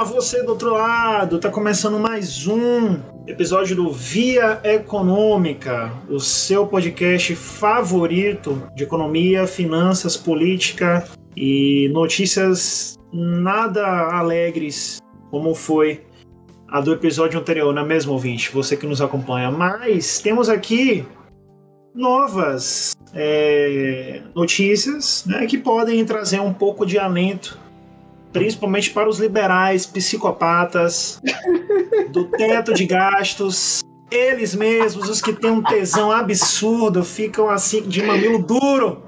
Olá, você do outro lado, tá começando mais um episódio do Via Econômica, o seu podcast favorito de economia, finanças, política e notícias nada alegres, como foi a do episódio anterior, não é mesmo, ouvinte? Você que nos acompanha. Mas temos aqui novas é, notícias né, que podem trazer um pouco de alento principalmente para os liberais psicopatas do teto de gastos. Eles mesmos, os que têm um tesão absurdo, ficam assim de mamilo duro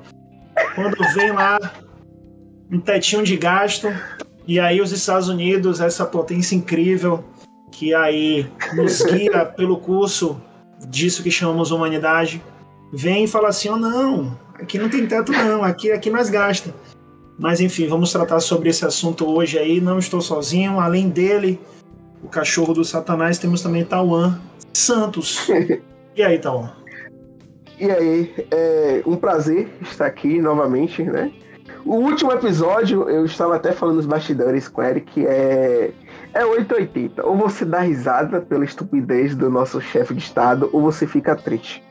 quando vem lá um tetinho de gasto. E aí os Estados Unidos, essa potência incrível que aí nos guia pelo curso disso que chamamos humanidade, vem e fala assim: "Oh não, aqui não tem teto não, aqui aqui nós gasta". Mas enfim, vamos tratar sobre esse assunto hoje aí. Não estou sozinho. Além dele, o cachorro do Satanás, temos também Tauan Santos. e aí, Tauan? E aí, é um prazer estar aqui novamente, né? O último episódio, eu estava até falando nos bastidores com o Eric, é, é 880. Ou você dá risada pela estupidez do nosso chefe de Estado, ou você fica triste.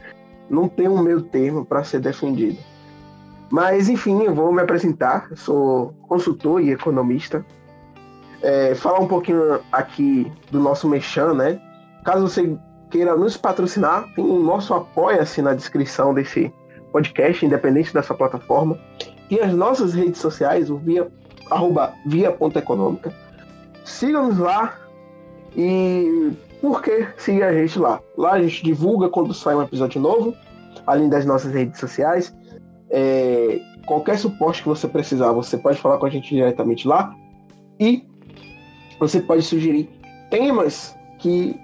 Não tem um meio termo para ser defendido. Mas, enfim, eu vou me apresentar. Eu sou consultor e economista. É, falar um pouquinho aqui do nosso Mechan, né? Caso você queira nos patrocinar, tem o nosso apoia-se na descrição desse podcast, independente da sua plataforma. E as nossas redes sociais, o via, arroba via.econômica. Sigam-nos lá e por que seguir a gente lá? Lá a gente divulga quando sai um episódio novo, além das nossas redes sociais. É, qualquer suporte que você precisar, você pode falar com a gente diretamente lá. E você pode sugerir temas que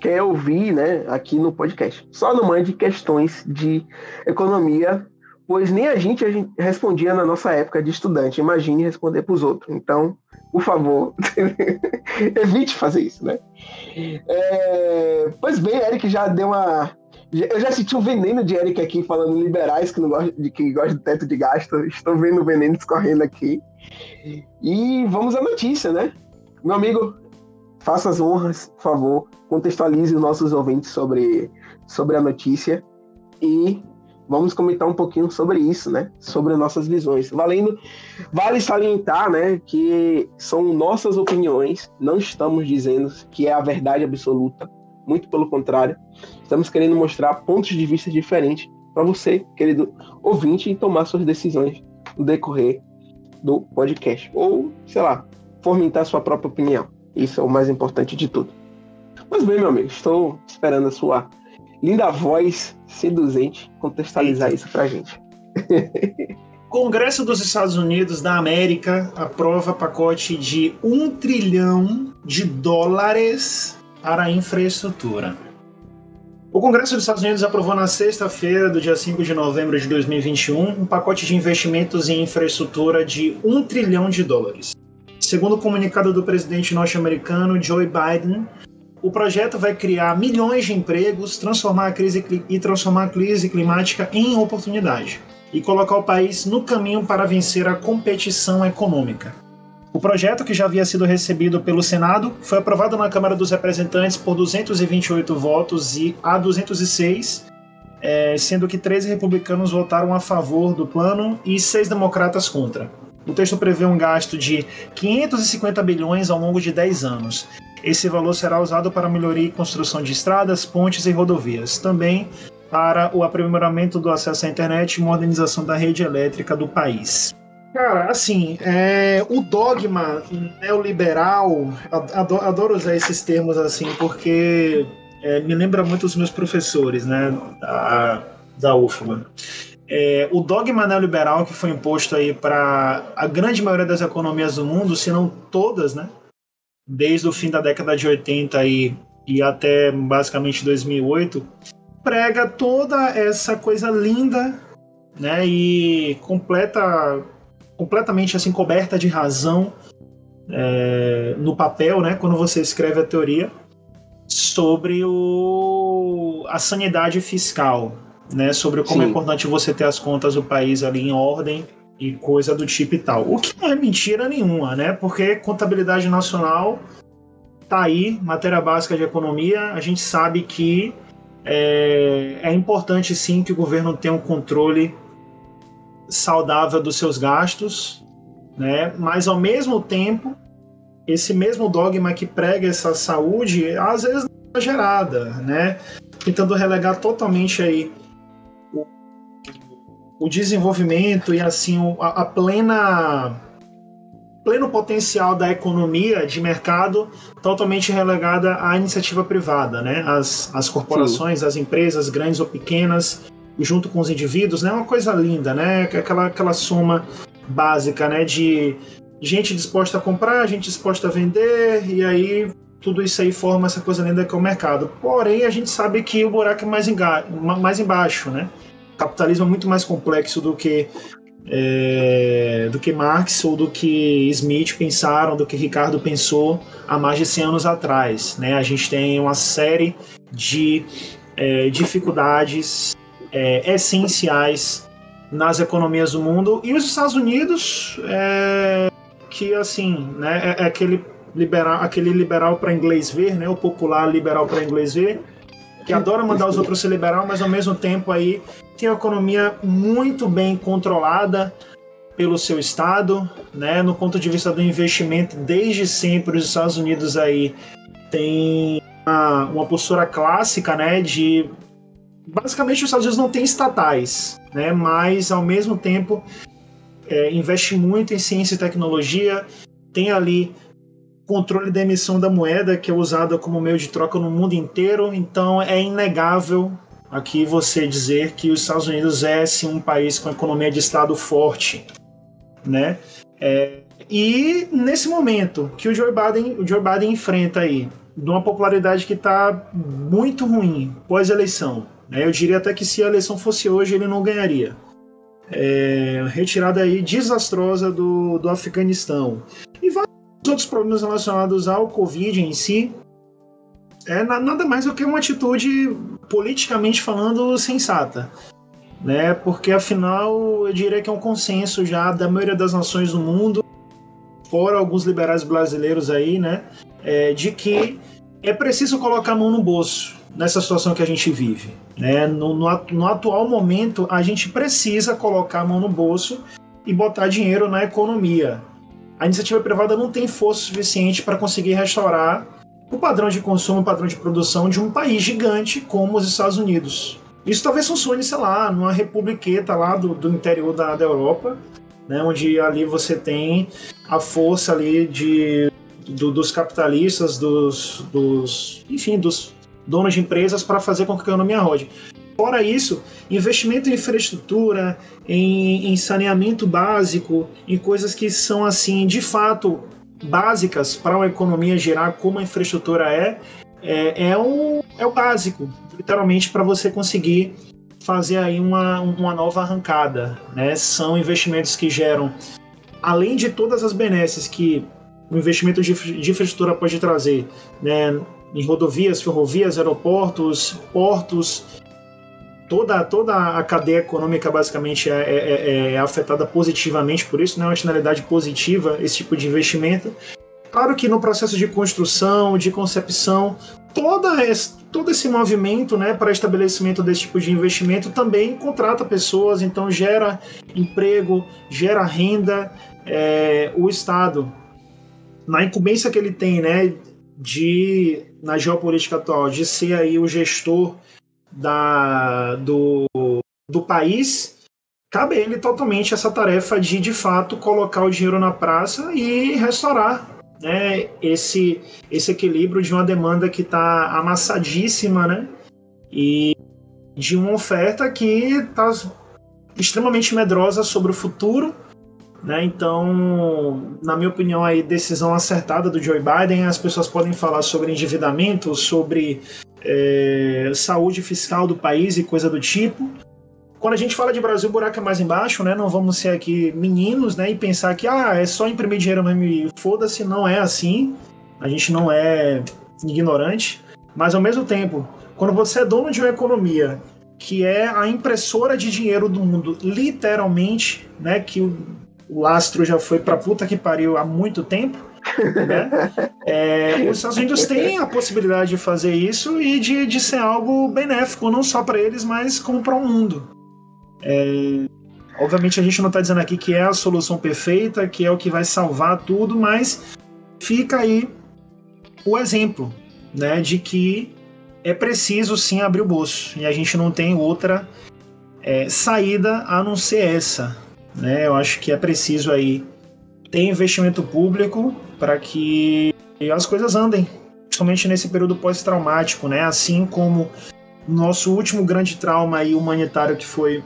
quer ouvir né, aqui no podcast. Só não mande questões de economia, pois nem a gente, a gente respondia na nossa época de estudante. Imagine responder para os outros. Então, por favor, evite fazer isso, né? É, pois bem, Eric já deu uma eu já senti um veneno de Eric aqui falando liberais que não gostam de que gostam do teto de gasto. Estou vendo o veneno escorrendo aqui. E vamos à notícia, né? Meu amigo, faça as honras, por favor, contextualize os nossos ouvintes sobre, sobre a notícia e vamos comentar um pouquinho sobre isso, né? Sobre nossas visões. Valendo, vale salientar, né, que são nossas opiniões, não estamos dizendo que é a verdade absoluta muito pelo contrário. Estamos querendo mostrar pontos de vista diferentes para você, querido ouvinte, tomar suas decisões no decorrer do podcast. Ou, sei lá, fomentar sua própria opinião. Isso é o mais importante de tudo. Mas bem, meu amigo, estou esperando a sua linda voz seduzente contextualizar isso pra gente. Congresso dos Estados Unidos da América aprova pacote de um trilhão de dólares para a infraestrutura. O Congresso dos Estados Unidos aprovou na sexta-feira, do dia 5 de novembro de 2021, um pacote de investimentos em infraestrutura de 1 trilhão de dólares. Segundo o comunicado do presidente norte-americano Joe Biden, o projeto vai criar milhões de empregos, transformar a crise e transformar a crise climática em oportunidade e colocar o país no caminho para vencer a competição econômica. O projeto, que já havia sido recebido pelo Senado, foi aprovado na Câmara dos Representantes por 228 votos e a 206, é, sendo que 13 republicanos votaram a favor do plano e 6 democratas contra. O texto prevê um gasto de 550 bilhões ao longo de 10 anos. Esse valor será usado para melhoria e construção de estradas, pontes e rodovias. Também para o aprimoramento do acesso à internet e modernização da rede elétrica do país. Cara, assim, é, o dogma neoliberal, adoro, adoro, usar esses termos assim, porque é, me lembra muito os meus professores, né, da, da UFMA. É, o dogma neoliberal que foi imposto aí para a grande maioria das economias do mundo, se não todas, né, desde o fim da década de 80 e, e até basicamente 2008, prega toda essa coisa linda né, e completa completamente assim coberta de razão é, no papel, né, quando você escreve a teoria sobre o, a sanidade fiscal, né, sobre como é Sim. é importante você ter as contas do país ali em ordem e coisa do tipo e tal. O que não é mentira nenhuma, né? Porque contabilidade nacional tá aí, matéria básica de economia, a gente sabe que é, é importante sim que o governo tenha um controle saudável dos seus gastos, né? Mas ao mesmo tempo, esse mesmo dogma que prega essa saúde, às vezes é exagerada, né? Tentando relegar totalmente aí o desenvolvimento e assim a, a plena pleno potencial da economia de mercado totalmente relegada à iniciativa privada, né? As, as corporações, Sim. as empresas, grandes ou pequenas, junto com os indivíduos, né? Uma coisa linda, né? Aquela, aquela soma básica, né? De gente disposta a comprar, gente disposta a vender, e aí tudo isso aí forma essa coisa linda que é o mercado. Porém, a gente sabe que o buraco é mais, mais embaixo, né? O capitalismo é muito mais complexo do que é, do que Marx ou do que Smith pensaram, do que Ricardo pensou há mais de 100 anos atrás. Né? A gente tem uma série de é, dificuldades é, essenciais nas economias do mundo e os Estados Unidos é, que assim né, é, é aquele liberal aquele liberal para inglês ver né o popular liberal para inglês ver que adora mandar os outros ser liberal mas ao mesmo tempo aí tem uma economia muito bem controlada pelo seu estado, né? No ponto de vista do investimento, desde sempre os Estados Unidos aí tem uma, uma postura clássica, né? De basicamente os Estados Unidos não tem estatais, né? Mas ao mesmo tempo é, investe muito em ciência e tecnologia, tem ali controle da emissão da moeda que é usada como meio de troca no mundo inteiro, então é inegável aqui você dizer que os Estados Unidos é sim um país com economia de Estado forte, né? É, e nesse momento que o Joe Biden, o Joe Biden enfrenta aí de uma popularidade que está muito ruim pós-eleição, né? Eu diria até que se a eleição fosse hoje ele não ganharia. É, retirada aí desastrosa do, do Afeganistão e vários outros problemas relacionados ao Covid em si, é nada mais do que uma atitude, politicamente falando, sensata. Né? Porque afinal, eu diria que é um consenso já da maioria das nações do mundo, fora alguns liberais brasileiros aí, né? É, de que é preciso colocar a mão no bolso nessa situação que a gente vive. Né? No, no, no atual momento, a gente precisa colocar a mão no bolso e botar dinheiro na economia. A iniciativa privada não tem força suficiente para conseguir restaurar o padrão de consumo, o padrão de produção de um país gigante como os Estados Unidos. Isso talvez funcione, sei lá, numa republiqueta lá do, do interior da, da Europa, né, onde ali você tem a força ali de, do, dos capitalistas, dos, dos, enfim, dos donos de empresas para fazer com que a economia rode. Fora isso, investimento em infraestrutura, em, em saneamento básico, em coisas que são assim, de fato, básicas para uma economia girar como a infraestrutura é, é, é, o, é o básico, literalmente, para você conseguir fazer aí uma, uma nova arrancada. Né? São investimentos que geram, além de todas as benesses que o investimento de, de infraestrutura pode trazer, né? em rodovias, ferrovias, aeroportos, portos, toda, toda a cadeia econômica basicamente é, é, é, é afetada positivamente por isso, não é uma finalidade positiva esse tipo de investimento. Claro que no processo de construção, de concepção, toda esse, todo esse movimento né, para estabelecimento desse tipo de investimento também contrata pessoas, então gera emprego, gera renda. É, o Estado, na incumbência que ele tem né, de, na geopolítica atual, de ser aí o gestor da, do, do país, cabe a ele totalmente essa tarefa de, de fato, colocar o dinheiro na praça e restaurar né, esse, esse equilíbrio de uma demanda que está amassadíssima, né? E de uma oferta que está extremamente medrosa sobre o futuro. Né? Então, na minha opinião, aí decisão acertada do Joe Biden. As pessoas podem falar sobre endividamento, sobre é, saúde fiscal do país e coisa do tipo. Quando a gente fala de Brasil, o buraco é mais embaixo, né? Não vamos ser aqui meninos, né? E pensar que ah, é só imprimir dinheiro mesmo e foda-se, não é assim. A gente não é ignorante. Mas ao mesmo tempo, quando você é dono de uma economia que é a impressora de dinheiro do mundo, literalmente, né? Que o, lastro já foi para puta que pariu há muito tempo. Né? É, os Estados Unidos têm a possibilidade de fazer isso e de, de ser algo benéfico, não só para eles, mas como para o mundo. É, obviamente a gente não está dizendo aqui que é a solução perfeita, que é o que vai salvar tudo, mas fica aí o exemplo né, de que é preciso sim abrir o bolso e a gente não tem outra é, saída a não ser essa. Né? Eu acho que é preciso aí ter investimento público para que as coisas andem, principalmente nesse período pós-traumático, né? Assim como nosso último grande trauma aí humanitário que foi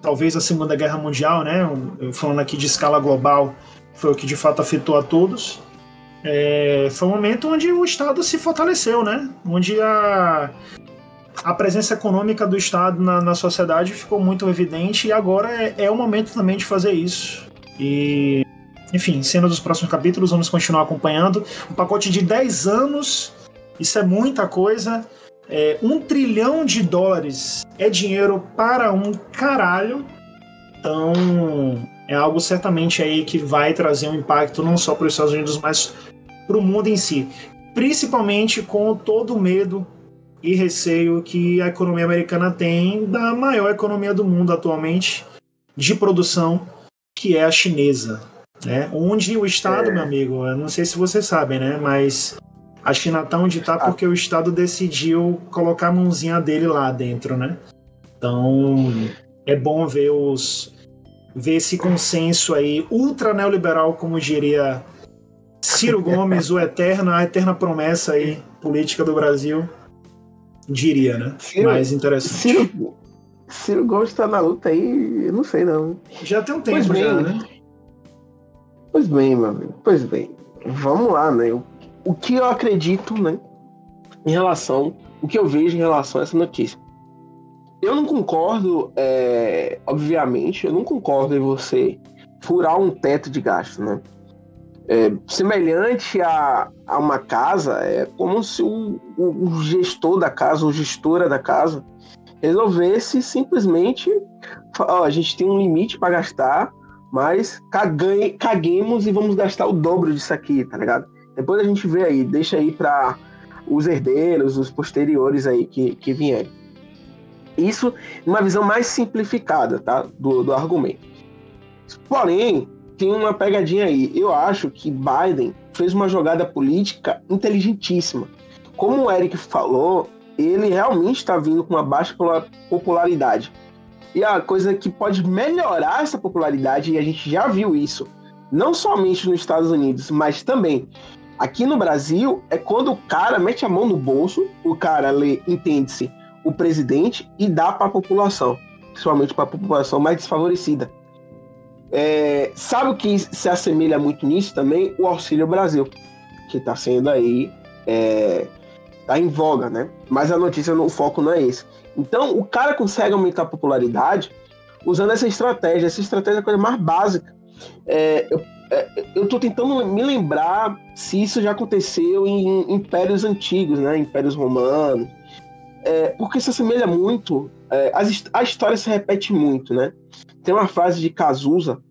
talvez a Segunda Guerra Mundial, né? Falando aqui de escala global, foi o que de fato afetou a todos. É, foi um momento onde o Estado se fortaleceu, né? Onde a, a presença econômica do Estado na, na sociedade ficou muito evidente e agora é, é o momento também de fazer isso. E, enfim, cena dos próximos capítulos, vamos continuar acompanhando. Um pacote de 10 anos, isso é muita coisa. É, um trilhão de dólares é dinheiro para um caralho. Então, é algo certamente aí que vai trazer um impacto não só para os Estados Unidos, mas para o mundo em si. Principalmente com todo o medo e receio que a economia americana tem da maior economia do mundo atualmente de produção, que é a chinesa. Né? Onde o Estado, é. meu amigo, eu não sei se vocês sabem, né? Mas a China tá onde tá porque o Estado decidiu colocar a mãozinha dele lá dentro, né? Então é bom ver os ver esse consenso aí ultra neoliberal, como diria Ciro Gomes, o eterno, a eterna promessa aí política do Brasil, diria, né? Ciro, Mais interessante. Ciro, Ciro Gomes tá na luta aí, eu não sei não. Já tem um tempo bem, já, né? Pois bem, meu amigo. Pois bem. Vamos lá, né? O, o que eu acredito, né? Em relação, o que eu vejo em relação a essa notícia. Eu não concordo, é, obviamente, eu não concordo em você furar um teto de gasto, né? É, semelhante a, a uma casa, é como se o, o, o gestor da casa, ou gestora da casa, resolvesse simplesmente, ó, a gente tem um limite para gastar, mas cague, caguemos e vamos gastar o dobro disso aqui, tá ligado? Depois a gente vê aí, deixa aí para os herdeiros, os posteriores aí que, que vierem. Isso numa visão mais simplificada, tá? Do, do argumento. Porém, tem uma pegadinha aí. Eu acho que Biden fez uma jogada política inteligentíssima. Como o Eric falou, ele realmente está vindo com uma baixa popularidade. E a coisa que pode melhorar essa popularidade, e a gente já viu isso, não somente nos Estados Unidos, mas também aqui no Brasil, é quando o cara mete a mão no bolso, o cara lê, entende-se, o presidente e dá para a população, principalmente para a população mais desfavorecida. É, sabe o que se assemelha muito nisso também? O Auxílio Brasil, que está sendo aí. É, tá em voga, né? Mas a notícia, o foco não é esse. Então, o cara consegue aumentar a popularidade usando essa estratégia. Essa estratégia é a coisa mais básica. É, eu, é, tentando me lembrar se isso já aconteceu em impérios antigos, né? Impérios romanos. É, porque se assemelha muito. É, a história se repete muito, né? Tem uma frase de Cazuza,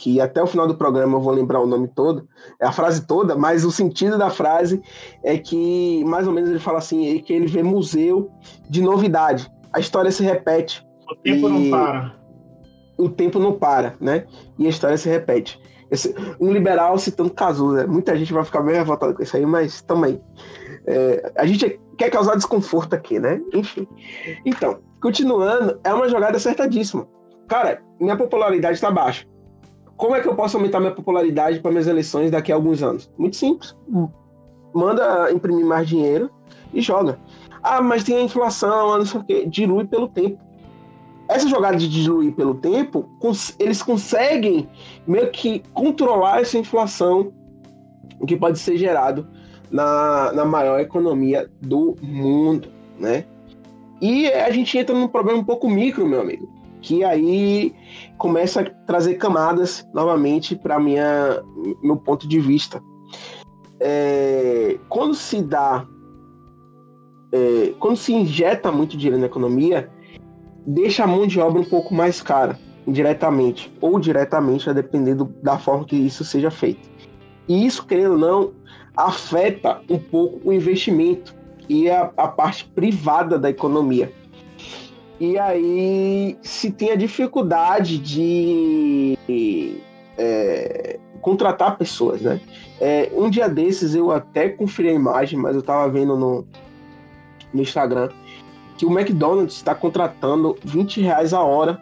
que até o final do programa eu vou lembrar o nome todo, é a frase toda, mas o sentido da frase é que, mais ou menos, ele fala assim, que ele vê museu de novidade. A história se repete. O tempo e... não para. O tempo não para, né? E a história se repete. Esse... um liberal citando Cazuza. Muita gente vai ficar bem revoltada com isso aí, mas também. É... a gente quer causar desconforto aqui, né? Enfim. Então, continuando, é uma jogada acertadíssima cara, minha popularidade está baixa. Como é que eu posso aumentar minha popularidade para minhas eleições daqui a alguns anos? Muito simples. Manda imprimir mais dinheiro e joga. Ah, mas tem a inflação, não sei o quê. Dilui pelo tempo. Essa jogada de diluir pelo tempo, eles conseguem meio que controlar essa inflação que pode ser gerado na, na maior economia do mundo, né? E a gente entra num problema um pouco micro, meu amigo que aí começa a trazer camadas novamente para minha meu ponto de vista. É, quando se dá, é, quando se injeta muito dinheiro na economia, deixa a mão de obra um pouco mais cara, indiretamente ou diretamente, a depender da forma que isso seja feito. E isso, querendo ou não, afeta um pouco o investimento e a, a parte privada da economia. E aí se tem a dificuldade de é, contratar pessoas, né? É, um dia desses eu até conferi a imagem, mas eu tava vendo no, no Instagram que o McDonald's está contratando 20 reais a hora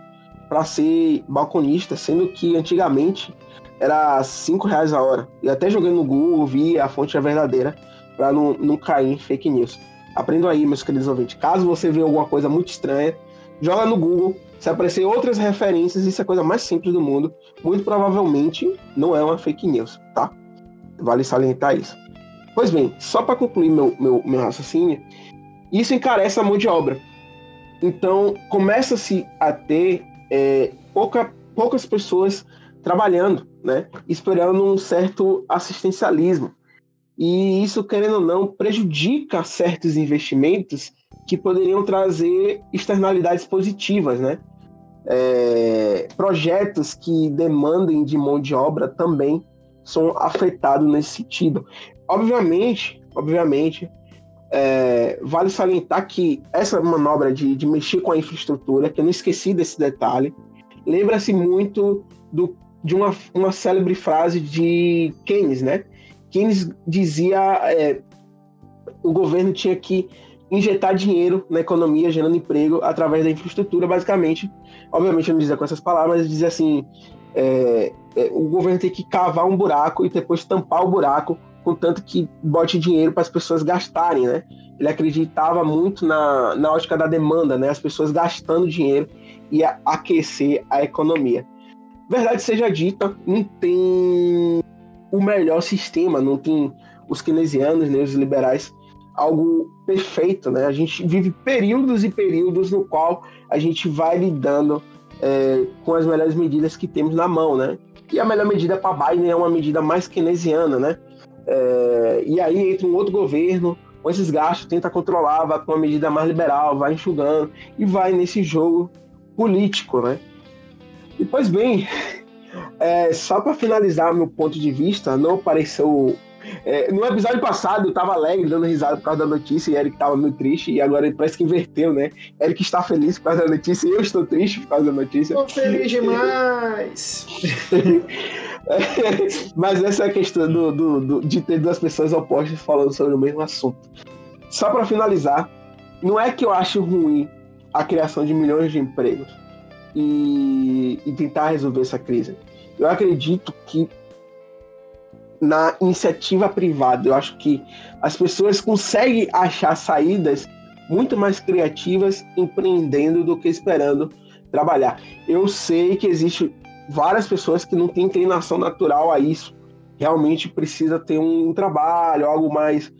para ser balconista, sendo que antigamente era 5 reais a hora. E até joguei no Google, vi a fonte é verdadeira, para não, não cair em fake news. Aprendo aí, meus queridos ouvintes. Caso você veja alguma coisa muito estranha, joga no Google, se aparecer outras referências, isso é a coisa mais simples do mundo. Muito provavelmente não é uma fake news, tá? Vale salientar isso. Pois bem, só para concluir meu, meu, meu raciocínio, isso encarece a mão de obra. Então, começa-se a ter é, pouca, poucas pessoas trabalhando, né? Esperando um certo assistencialismo. E isso, querendo ou não, prejudica certos investimentos que poderiam trazer externalidades positivas, né? É, projetos que demandem de mão de obra também são afetados nesse sentido. Obviamente, obviamente, é, vale salientar que essa manobra de, de mexer com a infraestrutura, que eu não esqueci desse detalhe, lembra-se muito do, de uma, uma célebre frase de Keynes, né? Keynes dizia é, o governo tinha que injetar dinheiro na economia, gerando emprego através da infraestrutura, basicamente. Obviamente, não dizia com essas palavras, mas dizia assim: é, é, o governo tem que cavar um buraco e depois tampar o buraco, contanto que bote dinheiro para as pessoas gastarem, né? Ele acreditava muito na, na ótica da demanda, né? As pessoas gastando dinheiro e aquecer a economia. Verdade seja dita, não tem o melhor sistema, não tem os keynesianos, nem os liberais algo perfeito, né? A gente vive períodos e períodos no qual a gente vai lidando é, com as melhores medidas que temos na mão, né? E a melhor medida para Biden é uma medida mais keynesiana, né? É, e aí entra um outro governo com esses gastos, tenta controlar, vai com uma medida mais liberal, vai enxugando e vai nesse jogo político, né? E pois bem, é, só para finalizar meu ponto de vista, não apareceu é, no episódio passado eu tava alegre, dando risada por causa da notícia, e Eric tava muito triste, e agora parece que inverteu, né? Eric está feliz por causa da notícia, e eu estou triste por causa da notícia. Tô feliz demais! Mas essa é a questão do, do, do, de ter duas pessoas opostas falando sobre o mesmo assunto. Só para finalizar, não é que eu acho ruim a criação de milhões de empregos e, e tentar resolver essa crise. Eu acredito que na iniciativa privada. Eu acho que as pessoas conseguem achar saídas muito mais criativas empreendendo do que esperando trabalhar. Eu sei que existe várias pessoas que não têm inclinação natural a isso. Realmente precisa ter um trabalho, algo mais,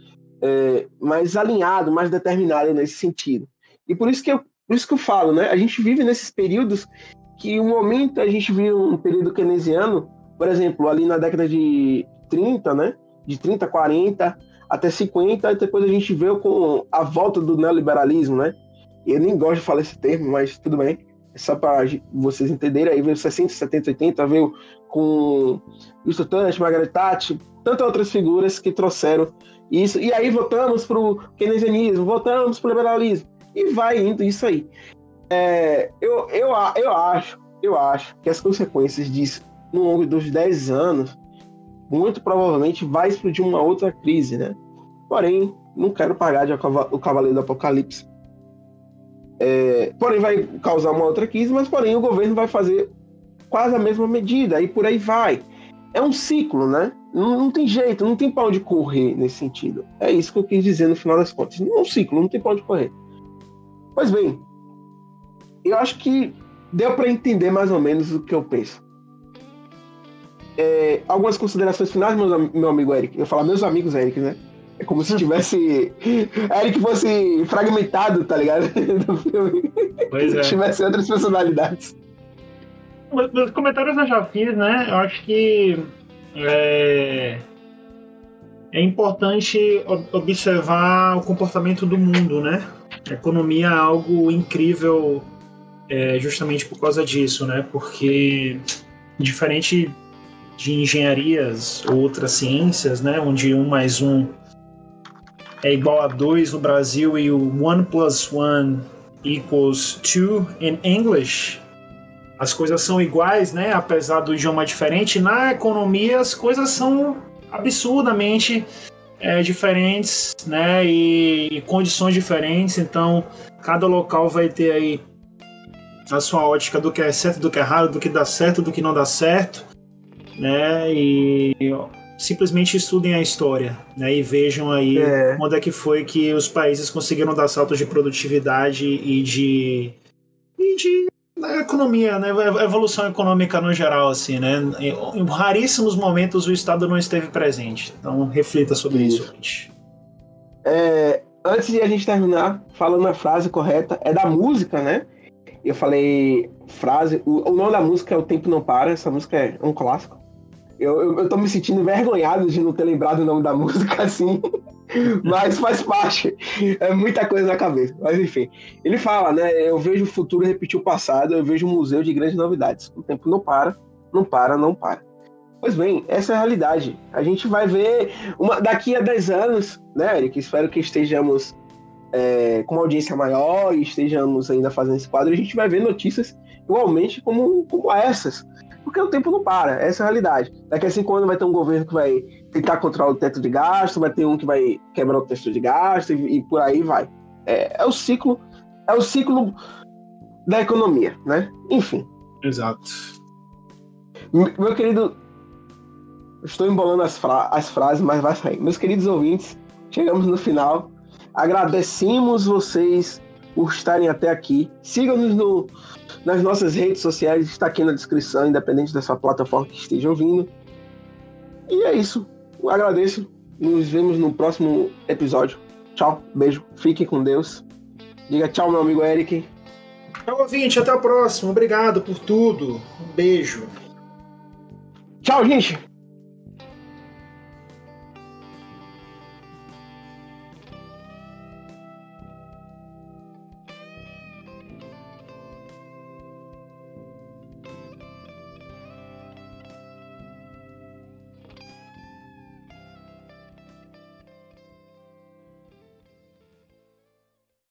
é, mais alinhado, mais determinado nesse sentido. E por isso que eu, por isso que eu falo, né? A gente vive nesses períodos que um momento a gente vive um período keynesiano, por exemplo, ali na década de 30, né? De 30, 40 até 50, e depois a gente veio com a volta do neoliberalismo, né? Eu nem gosto de falar esse termo, mas tudo bem. É só para vocês entenderem. Aí veio 60, 70, 80, veio com Winston Churchill, Margaret Thatcher, tantas outras figuras que trouxeram isso. E aí voltamos para o keynesianismo, voltamos para o liberalismo. E vai indo isso aí. É, eu, eu, eu acho, eu acho que as consequências disso, no longo dos 10 anos, muito provavelmente vai explodir uma outra crise, né? Porém, não quero pagar de o Cavaleiro do Apocalipse. É, porém, vai causar uma outra crise, mas porém o governo vai fazer quase a mesma medida e por aí vai. É um ciclo, né? Não, não tem jeito, não tem pra onde correr nesse sentido. É isso que eu quis dizer no final das contas. É um ciclo, não tem pra onde correr. Pois bem, eu acho que deu para entender mais ou menos o que eu penso. É, algumas considerações finais, meu, meu amigo Eric. Eu falar meus amigos Eric, né? É como se tivesse. Eric fosse fragmentado, tá ligado? Do filme. Pois é. tivesse outras personalidades. Os comentários eu já fiz, né? Eu acho que. É, é importante observar o comportamento do mundo, né? A economia é algo incrível é, justamente por causa disso, né? Porque diferente de engenharias ou outras ciências, né? Onde um mais um é igual a dois no Brasil e o one plus one equals two in English, as coisas são iguais, né? Apesar do idioma diferente, na economia as coisas são absurdamente é, diferentes, né? E, e, condições diferentes. Então, cada local vai ter aí a sua ótica do que é certo, do que é errado, do que dá certo, do que não dá certo, né? E simplesmente estudem a história, né? E vejam aí é. quando é que foi que os países conseguiram dar saltos de produtividade e de e de economia, né? Evolução econômica no geral, assim, né? Em raríssimos momentos o Estado não esteve presente. Então reflita sobre isso, isso gente. É, antes de a gente terminar, falando a frase correta, é da música, né? Eu falei frase. O, o nome da música é O Tempo Não Para. Essa música é um clássico. Eu, eu, eu tô me sentindo envergonhado de não ter lembrado o nome da música assim. Mas faz parte. É muita coisa na cabeça. Mas enfim. Ele fala, né? Eu vejo o futuro repetir o passado, eu vejo um museu de grandes novidades. O tempo não para, não para, não para. Pois bem, essa é a realidade. A gente vai ver uma, daqui a 10 anos, né, Eric? Espero que estejamos é, com uma audiência maior e estejamos ainda fazendo esse quadro. A gente vai ver notícias igualmente como, como essas. Porque o tempo não para, essa é a realidade. Daqui a cinco anos vai ter um governo que vai tentar controlar o teto de gasto, vai ter um que vai quebrar o teto de gasto e, e por aí vai. É, é, o ciclo, é o ciclo da economia, né? Enfim. Exato. Meu querido, estou embolando as, fra as frases, mas vai sair. Meus queridos ouvintes, chegamos no final. Agradecemos vocês por estarem até aqui. Sigam-nos no, nas nossas redes sociais, está aqui na descrição, independente dessa plataforma que esteja ouvindo. E é isso. Agradeço. Nos vemos no próximo episódio. Tchau, beijo, fiquem com Deus. Diga tchau, meu amigo Eric. Tchau, ouvinte, até o próximo. Obrigado por tudo. Um beijo. Tchau, gente.